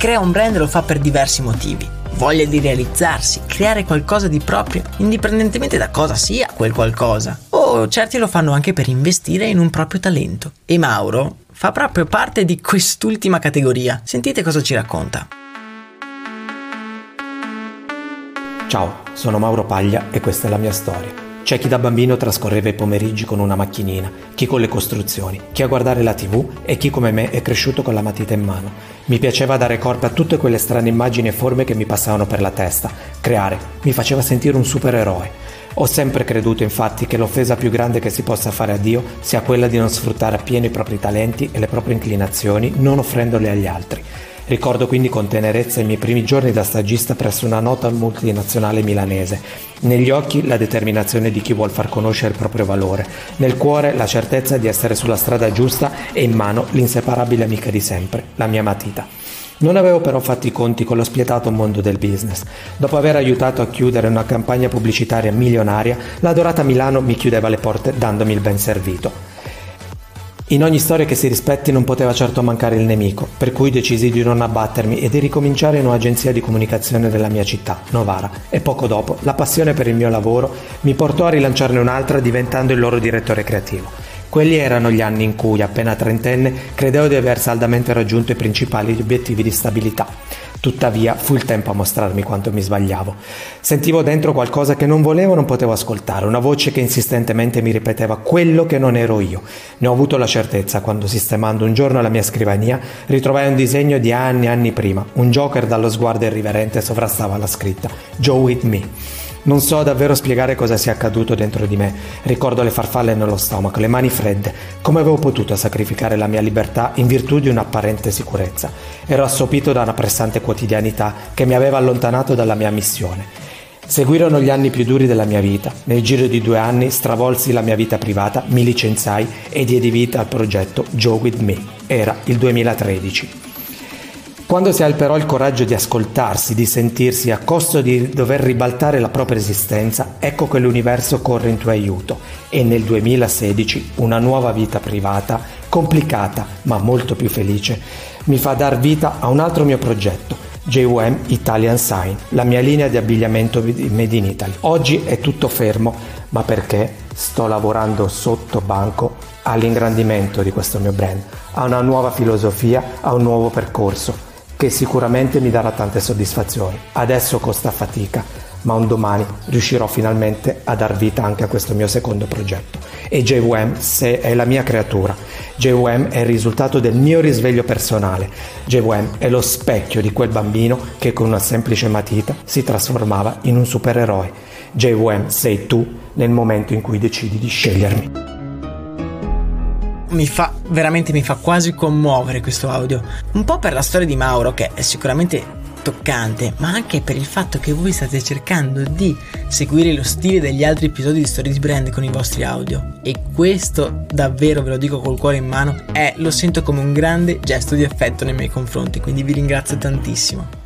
crea un brand lo fa per diversi motivi. Voglia di realizzarsi, creare qualcosa di proprio, indipendentemente da cosa sia quel qualcosa. O certi lo fanno anche per investire in un proprio talento. E Mauro fa proprio parte di quest'ultima categoria. Sentite cosa ci racconta. Ciao, sono Mauro Paglia e questa è la mia storia. C'è chi da bambino trascorreva i pomeriggi con una macchinina, chi con le costruzioni, chi a guardare la tv e chi come me è cresciuto con la matita in mano. Mi piaceva dare corpo a tutte quelle strane immagini e forme che mi passavano per la testa. Creare mi faceva sentire un supereroe. Ho sempre creduto infatti che l'offesa più grande che si possa fare a Dio sia quella di non sfruttare appieno i propri talenti e le proprie inclinazioni, non offrendole agli altri. Ricordo quindi con tenerezza i miei primi giorni da stagista presso una nota multinazionale milanese. Negli occhi la determinazione di chi vuol far conoscere il proprio valore, nel cuore la certezza di essere sulla strada giusta e in mano l'inseparabile amica di sempre, la mia matita. Non avevo però fatto i conti con lo spietato mondo del business. Dopo aver aiutato a chiudere una campagna pubblicitaria milionaria, la dorata Milano mi chiudeva le porte dandomi il ben servito. In ogni storia che si rispetti non poteva certo mancare il nemico, per cui decisi di non abbattermi e di ricominciare in un'agenzia di comunicazione della mia città, Novara, e poco dopo la passione per il mio lavoro mi portò a rilanciarne un'altra diventando il loro direttore creativo. Quelli erano gli anni in cui, appena trentenne, credevo di aver saldamente raggiunto i principali obiettivi di stabilità. Tuttavia fu il tempo a mostrarmi quanto mi sbagliavo. Sentivo dentro qualcosa che non volevo, non potevo ascoltare, una voce che insistentemente mi ripeteva quello che non ero io. Ne ho avuto la certezza quando sistemando un giorno la mia scrivania ritrovai un disegno di anni e anni prima. Un Joker dallo sguardo irriverente sovrastava la scritta Joe with me. Non so davvero spiegare cosa sia accaduto dentro di me. Ricordo le farfalle nello stomaco, le mani fredde. Come avevo potuto sacrificare la mia libertà in virtù di un'apparente sicurezza? Ero assopito da una pressante quotidianità che mi aveva allontanato dalla mia missione. Seguirono gli anni più duri della mia vita. Nel giro di due anni stravolsi la mia vita privata, mi licenziai e diedi vita al progetto Joe With Me. Era il 2013. Quando si ha però il coraggio di ascoltarsi, di sentirsi a costo di dover ribaltare la propria esistenza, ecco che l'universo corre in tuo aiuto. E nel 2016 una nuova vita privata, complicata ma molto più felice, mi fa dar vita a un altro mio progetto, JWM Italian Sign, la mia linea di abbigliamento made in Italy. Oggi è tutto fermo, ma perché sto lavorando sotto banco all'ingrandimento di questo mio brand, a una nuova filosofia, a un nuovo percorso che sicuramente mi darà tante soddisfazioni. Adesso costa fatica, ma un domani riuscirò finalmente a dar vita anche a questo mio secondo progetto. E JWM è la mia creatura. JWM è il risultato del mio risveglio personale. JWM è lo specchio di quel bambino che con una semplice matita si trasformava in un supereroe. JWM sei tu nel momento in cui decidi di scegliermi mi fa veramente mi fa quasi commuovere questo audio. Un po' per la storia di Mauro, che è sicuramente toccante, ma anche per il fatto che voi state cercando di seguire lo stile degli altri episodi di Stories Brand con i vostri audio. E questo, davvero ve lo dico col cuore in mano, è, lo sento come un grande gesto di affetto nei miei confronti, quindi vi ringrazio tantissimo.